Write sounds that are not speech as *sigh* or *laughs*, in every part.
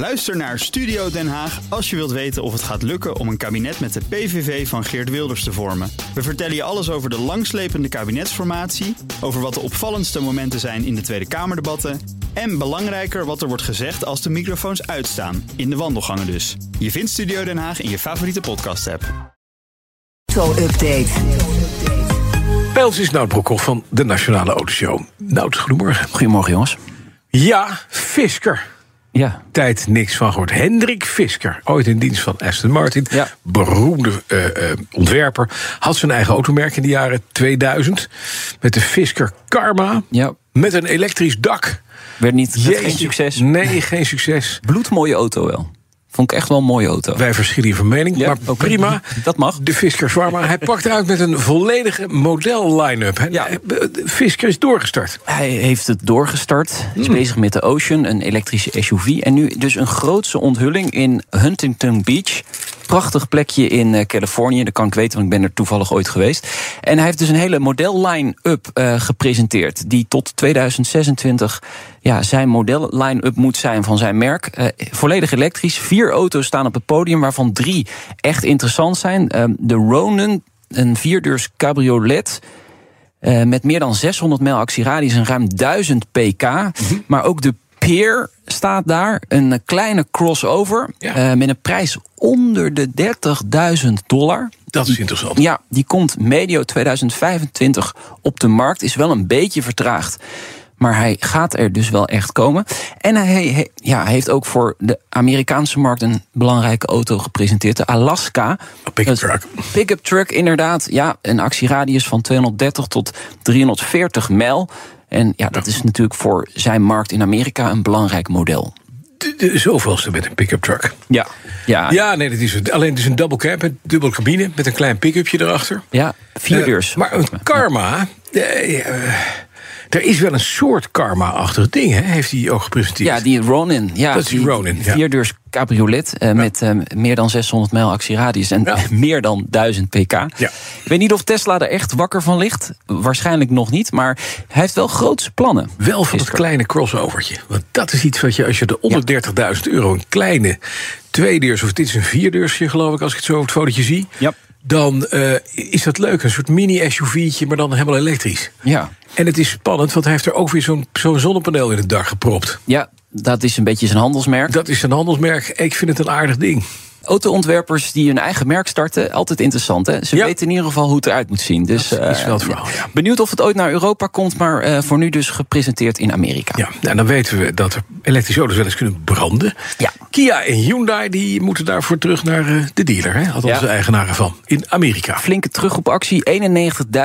Luister naar Studio Den Haag als je wilt weten of het gaat lukken om een kabinet met de PVV van Geert Wilders te vormen. We vertellen je alles over de langslepende kabinetsformatie, over wat de opvallendste momenten zijn in de Tweede Kamerdebatten en belangrijker wat er wordt gezegd als de microfoons uitstaan, in de wandelgangen dus. Je vindt Studio Den Haag in je favoriete podcast-app. Auto-update. Pijls is Nout Broekhoff van de Nationale Autoshow. Nout, goedemorgen. Goedemorgen, jongens. Ja, Fisker. Ja, Tijd niks van gehoord. Hendrik Fisker, ooit in dienst van Aston Martin. Ja. Beroemde eh, eh, ontwerper. Had zijn eigen automerk in de jaren 2000. Met de Fisker Karma. ja. Met een elektrisch dak. Werd niet geen succes. Nee, geen succes. Bloedmooie auto wel. Vond ik echt wel een mooie auto. Wij verschillen van mening, Ja, maar prima. Dat mag. De Fisker Zwarma. Hij *laughs* pakt uit met een volledige model-line-up. Ja. De Fisker is doorgestart. Hij heeft het doorgestart. Is Hmm. bezig met de Ocean, een elektrische SUV. En nu dus een grootse onthulling in Huntington Beach. Prachtig plekje in eh, Californië. Dat kan ik weten, want ik ben er toevallig ooit geweest. En hij heeft dus een hele model-line-up eh, gepresenteerd. Die tot 2026 ja, zijn model-line-up moet zijn van zijn merk. Eh, volledig elektrisch. Vier auto's staan op het podium, waarvan drie echt interessant zijn. Eh, de Ronin, een vierdeurs cabriolet. Eh, met meer dan 600 mijl actieradius en ruim 1000 pk. Maar ook de Peer staat daar, een kleine crossover. Ja. met een prijs onder de 30.000 dollar. Dat is interessant. Ja, die komt medio 2025 op de markt. Is wel een beetje vertraagd. Maar hij gaat er dus wel echt komen. En hij, hij- ja, hij heeft ook voor de Amerikaanse markt een belangrijke auto gepresenteerd. De Alaska. Een pick-up truck. Pick-up truck, inderdaad. Ja, een actieradius van 230 tot 340 mijl. En ja, dat is natuurlijk voor zijn markt in Amerika een belangrijk model. De, de zoveelste met een pick-up truck. Ja, ja, Ja, nee, dat is het. alleen het is een double cab, een dubbel cabine met een klein pick-upje erachter. ja vier Eh, deurs. maar een karma. eh, er is wel een soort karma-achtig ding, hè? heeft hij ook gepresenteerd. Ja, die Ronin. Ja, Dat is die Ronin, ja. Vierdeurs cabriolet eh, met eh, meer dan 600 mijl actieradius en Ja. *laughs* meer dan 1000 pk. Ja. Ik weet niet of Tesla er echt wakker van ligt. Waarschijnlijk nog niet, maar hij heeft wel grootse plannen. Wel van het kleine crossovertje. Want dat is iets wat je, als je de onder 30.000 euro een kleine tweedeurs, of dit is een vierdeursje, geloof ik, als ik het zo op het fotootje zie. Ja. Dan eh, is dat leuk. Een soort mini-SUV'tje, maar dan helemaal elektrisch. Ja. En het is spannend, want hij heeft er ook weer zo'n zo'n zonnepaneel in het dak gepropt. ja, dat is een beetje zijn handelsmerk. Dat is zijn handelsmerk. Ik vind het een aardig ding. Autoontwerpers die hun eigen merk starten, altijd interessant. Hè? Ze Ja. weten in ieder geval hoe het eruit moet zien. Dus, Dat is eh, wel het verhaal, ja. Benieuwd of het ooit naar Europa komt, maar eh, voor nu dus gepresenteerd in Amerika. Ja, nou, dan weten we dat elektrische auto's wel eens kunnen branden. Ja. Kia en Hyundai die moeten daarvoor terug naar eh, de dealer. Hè? Ja. de eigenaren van. In Amerika. Flinke terugroepactie.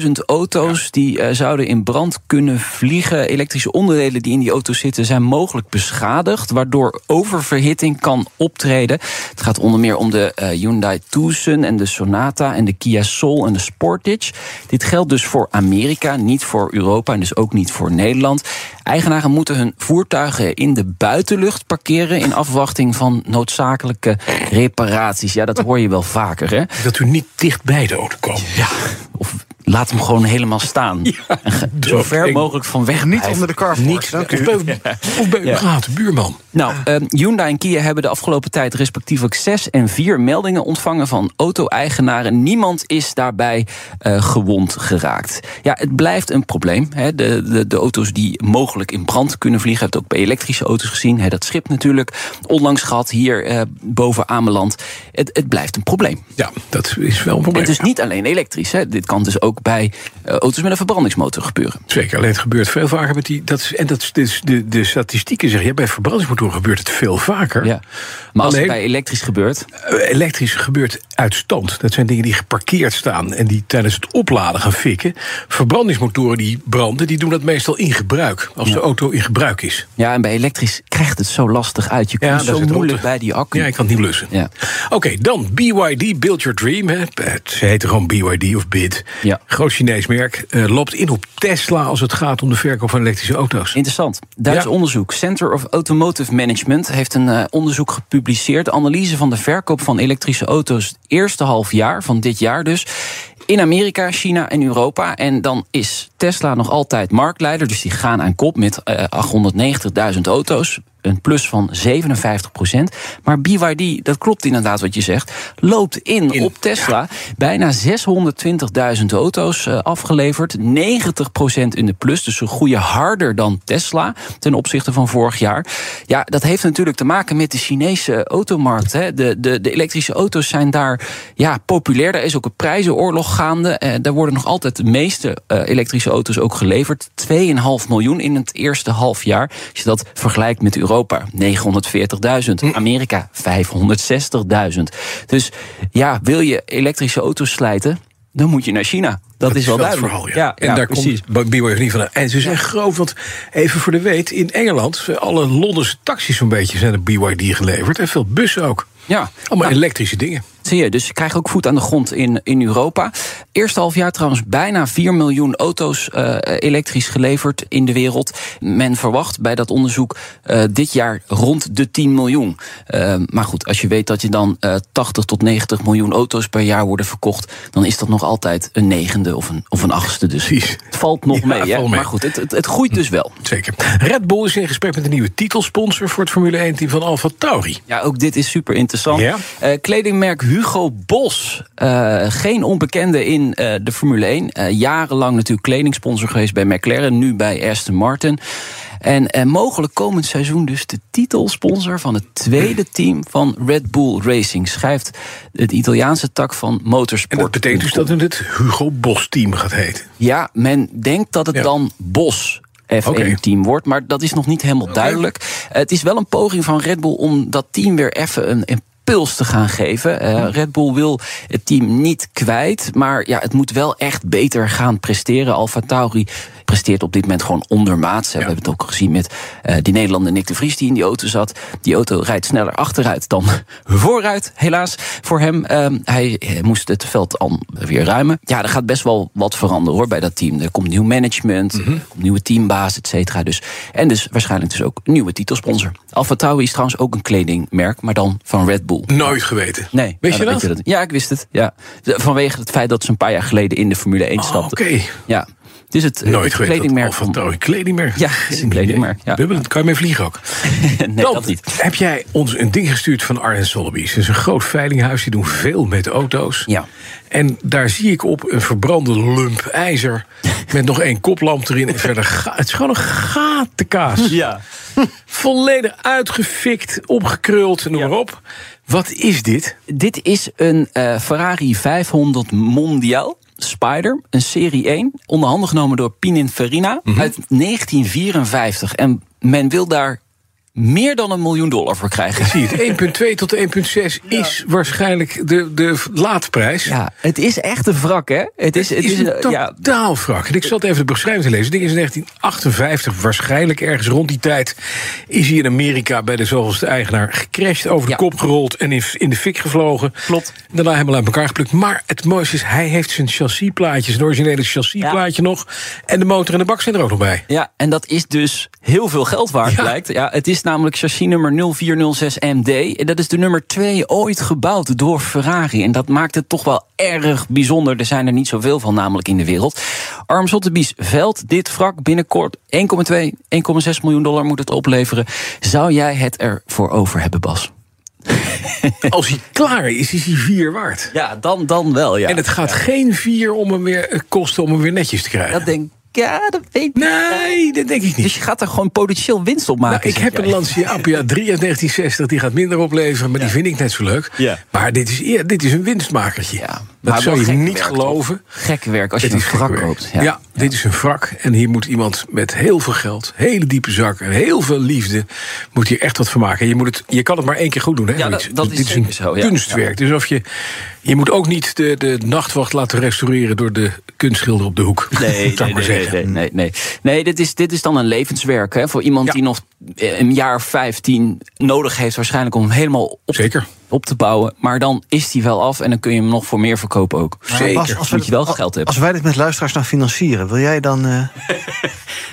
91.000 auto's die zouden in brand kunnen vliegen. Elektrische onderdelen die in die auto's zitten zijn mogelijk beschadigd, waardoor oververhitting kan optreden. Het gaat onder meer om de eh, Hyundai Tucson en de Sonata en de Kia Soul en de Sportage. Dit geldt dus voor Amerika, niet voor Europa en dus ook niet voor Nederland. Eigenaren moeten hun voertuigen in de buitenlucht parkeren in afwachting van noodzakelijke reparaties. Ja, dat hoor je wel vaker, hè? Dat u niet dicht bij de auto komt. Ja, of laat hem gewoon helemaal staan. *laughs* En ga- zo ver mogelijk van weg Niet blijven. onder de Niet. dank Of u. bij, of bij Ja. buurman. Nou, eh, Hyundai en Kia hebben de afgelopen tijd respectievelijk zes en vier meldingen ontvangen van auto-eigenaren. Niemand is daarbij eh, gewond geraakt. Ja, het blijft een probleem. Hè. De, de, de auto's die mogelijk in brand kunnen vliegen, het ook bij elektrische auto's gezien. Hè. Dat schip natuurlijk, onlangs gehad hier eh, boven Ameland. Het, het blijft een probleem. Ja, dat is wel een En probleem. het is niet alleen elektrisch. Hè. Dit kan dus ook bij eh, auto's met een verbrandingsmotor gebeuren. Zeker, alleen het gebeurt veel vaker met die. Dat is, en dat is, dus de, de statistieken zeggen, ja, bij verbrandingsmotoren gebeurt het veel vaker. Ja. Maar als Alleen- het bij elektrisch gebeurt, Eh, Elektrisch gebeurt uit stand. Dat zijn dingen die geparkeerd staan en die tijdens het opladen gaan fikken. Verbrandingsmotoren die branden, die doen dat meestal in gebruik. Als de auto in gebruik is. Ja, en bij elektrisch krijgt het zo lastig uit. Je Ja, komt daar zo moeilijk bij die accu. Ja, ik kan het niet blussen. Ja. Oké, dan BYD, Build Your Dream. Hè. Het- Ze heten gewoon BYD of BID. Ja. Groot Chinees merk. eh, loopt in op Tesla als het gaat om de verkoop van elektrische auto's. Interessant. Duits Ja. onderzoek. Center of Automotive Management heeft een eh, onderzoek gepubliceerd. Analyse van de verkoop van elektrische auto's eerste half jaar van dit jaar dus. In Amerika, China en Europa. En dan is Tesla nog altijd marktleider. Dus die gaan aan kop met eh, 890.000 auto's. Een plus van 57% Maar BYD, dat klopt inderdaad wat je zegt, loopt in, In, op Tesla. Bijna 620.000 auto's eh, afgeleverd. 90% in de plus, dus ze groeien harder dan Tesla ten opzichte van vorig jaar. Ja, dat heeft natuurlijk te maken met de Chinese automarkt. Hè. De, de, de elektrische auto's zijn daar ja, populair. Daar is ook een prijzenoorlog gaande. Eh, daar worden nog altijd de meeste eh, elektrische auto's ook geleverd. 2,5 miljoen in het eerste half jaar. Als je dat vergelijkt met Europa, 940.000. Amerika, 560.000. Dus ja, wil je elektrische auto's slijten, dan moet je naar China. Dat, is wel duidelijk. verhaal, ja. ja, en ja, daar precies. komt BYD niet van. En ze zijn groot, want even voor de weet, in Engeland, alle Londense taxis zo'n beetje zijn door BYD geleverd. En veel bussen ook. Ja, Allemaal elektrische dingen. Zie je, dus je krijgt ook voet aan de grond in, in Europa. Eerste half jaar trouwens bijna 4 miljoen auto's eh, elektrisch geleverd in de wereld. Men verwacht bij dat onderzoek eh, dit jaar rond de 10 miljoen. Eh, maar goed, als je weet dat je dan eh 80 tot 90 miljoen auto's per jaar worden verkocht, dan is dat nog altijd een negende of een, of een achtste. Dus Precies. het valt nog Ja, mee. Maar goed, het, het, het groeit dus wel. Zeker. Red Bull is in gesprek met een nieuwe titelsponsor voor het Formule 1-team van Alfa Tauri. Ja, ook dit is super interessant. Ja. Kledingmerk Hugo Boss. Eh, geen onbekende in eh, de Formule 1. Eh, jarenlang natuurlijk kledingsponsor geweest bij McLaren. Nu bij Aston Martin. En mogelijk komend seizoen dus de titelsponsor van het tweede team van Red Bull Racing. Schrijft het Italiaanse tak van Motorsport. En dat betekent dus dat het het Hugo Boss-team gaat heten. Ja, men denkt dat het Ja. dan Bos. Oké. F1-team wordt, maar dat is nog niet helemaal duidelijk. Het is wel een poging van Red Bull om dat team weer even een impuls te gaan geven. Eh, Red Bull wil het team niet kwijt, maar ja, het moet wel echt beter gaan presteren. Alfa Tauri presteert op dit moment gewoon ondermaats. We hebben het ook gezien met eh, die Nederlander Nick de Vries die in die auto zat. Die auto rijdt sneller achteruit dan *laughs* vooruit, helaas voor hem. Ehm, hij moest het veld al weer ruimen. Ja, er gaat best wel wat veranderen hoor bij dat team. Er komt nieuw management, er komt nieuwe teambaas, et cetera. Dus, en dus waarschijnlijk dus ook een nieuwe titelsponsor. Alfa Tauri is trouwens ook een kledingmerk, maar dan van Red Bull. Nooit geweten. Nee, Weet ja, je dat? Ja, ik wist het. Ja. Vanwege het feit dat ze een paar jaar geleden in de Formule 1 Oh, stapten. Oké. Ja. Het is het eh, Nooit kledingmerk van... Tauri, kledingmerk. Ja, het is een kledingmerk, ja. Dubbel, kan je mee vliegen ook. *laughs* nee, Dan dat niet. heb jij ons een ding gestuurd van Arjen Sotheby's. Dat is een groot veilinghuis, die doen veel met auto's. Ja. En daar zie ik op een verbrande lump ijzer... *laughs* met nog één koplamp erin en verder... ga- Het is gewoon een gatenkaas. *laughs* Ja. Volledig uitgefikt, opgekruld, noem Ja. maar op. Wat is dit? Dit is een eh, Ferrari 500 Mondial. Spider, een serie 1, onder handen genomen door Pininfarina uit 1954. En men wil daar meer dan een miljoen dollar voor krijgen. Zie het, 1,2 tot 1,6 is waarschijnlijk de, de laadprijs. Ja, het is echt een wrak, hè? Het is, Het is een ja, totaal wrak. En ik zat even de beschrijving te lezen. Het ding is in 1958, waarschijnlijk ergens rond die tijd... is hij in Amerika bij de zoveelste eigenaar gecrashed... over de Ja. kop gerold en in, in de fik gevlogen. Klopt. Daarna helemaal uit elkaar geplukt. Maar het mooiste is, hij heeft zijn chassisplaatje... zijn originele chassisplaatje nog. En de motor en de bak zijn er ook nog bij. Ja, en dat is dus heel veel geld waard, Ja. blijkt. Ja, het is namelijk chassis nummer 0406MD. En dat is de nummer 2 ooit gebouwd door Ferrari. En dat maakt het toch wel erg bijzonder. Er zijn er niet zoveel van namelijk in de wereld. Arm Sotheby's veld dit wrak binnenkort 1,2, 1,6 miljoen dollar moet het opleveren. Zou jij het ervoor over hebben, Bas? *laughs* Als hij klaar is, is hij vier waard. Ja, dan, dan wel, ja. En het gaat geen vier om hem weer, eh, kosten om hem weer netjes te krijgen. Dat denk ik, ja, dat weet ik niet. Nee, dat denk ik niet. Dus je gaat er gewoon potentieel winst op maken. Nou, ik heb jij. een Lancia Apia 3 uit 1960. Die gaat minder opleveren, maar die vind ik net zo leuk. Ja. Maar dit is, ja, dit is een winstmakertje. Ja, dat maar zou je niet werk, geloven. Gek werk als je Het een is wrak koopt. Ja, dit is een wrak. En hier moet iemand met heel veel geld, hele diepe zak en heel veel liefde... moet hier echt wat van maken. En Je, moet het, je kan het maar één keer goed doen. Hè, Ja, dat- dit is een zeker zo, ja. kunstwerk. Dus of je, je moet ook niet de, de nachtwacht laten restaureren... door de kunstschilder op de hoek. Nee, *laughs* nee, maar nee, nee, zeggen. nee, nee, nee. Dit is, dit is dan een levenswerk hè, voor iemand Ja. die nog eh, een jaar of 15 nodig heeft, waarschijnlijk om hem helemaal op, Zeker. op te bouwen. Maar dan is die wel af en dan kun je hem nog voor meer verkopen ook. Zeker. Bas, als, Moet je wel wij, geld hebben. als wij dit met luisteraars nou financieren, wil jij dan. eh, *laughs*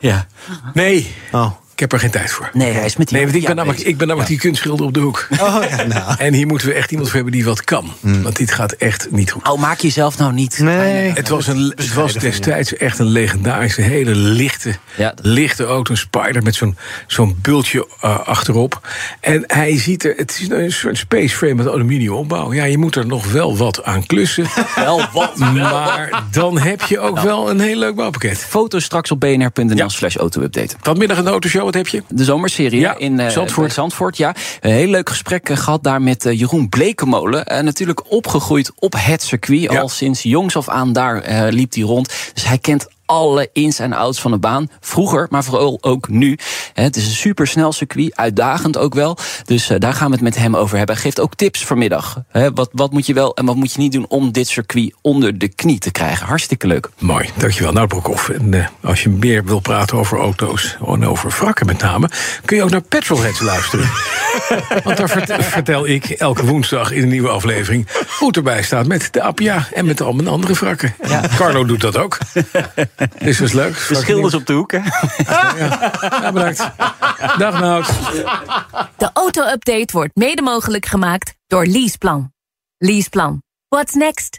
Ja. Nee, oh, Ik heb er geen tijd voor. Nee, hij is met die Nee, want ik ben namelijk, ik ben namelijk die kunstschilder op de hoek. Oh ja, nou. En hier moeten we echt iemand voor hebben die wat kan. Want dit gaat echt niet goed. Oh, maak jezelf nou niet. Nee. Het was, een, het was destijds echt een legendarische, hele lichte, Ja. lichte auto. Een Spider met zo'n zo'n bultje eh, achterop. En hij ziet er, het is een soort space frame met aluminium opbouw. Ja, je moet er nog wel wat aan klussen. *laughs* Wel wat. maar dan heb je ook wel een heel leuk bouwpakket. Foto's straks op bnr.nl slash auto-update. Vanmiddag een autoshow, wat heb je? De zomerserie Ja, in eh, Zandvoort. Zandvoort. Ja. Een heel leuk gesprek eh, gehad daar met eh, Jeroen Blekemolen. Eh, natuurlijk opgegroeid op het circuit. Ja. Al sinds jongs af aan daar liep hij rond. Dus hij kent alle ins en outs van de baan. Vroeger, maar vooral ook nu. Het is een supersnel circuit, uitdagend ook wel. Dus eh, daar gaan we het met hem over hebben. Hij geeft ook tips vanmiddag. Wat, wat moet je wel en wat moet je niet doen om dit circuit onder de knie te krijgen. Hartstikke leuk. Mooi, dankjewel. Nou, Broekhoff. En eh, als je meer wil praten over auto's, en over wrakken met name... kun je ook naar Petrolheads luisteren. *laughs* Want daar vert- vertel ik elke woensdag in een nieuwe aflevering... hoe het erbij staat met de Appia en met al mijn andere wrakken. Carlo doet dat ook. Dus dat is leuk. De schilders op de hoek, hè? Ja, bedankt. Dag, Nout. De auto-update wordt mede mogelijk gemaakt door Leaseplan. Leaseplan. What's next?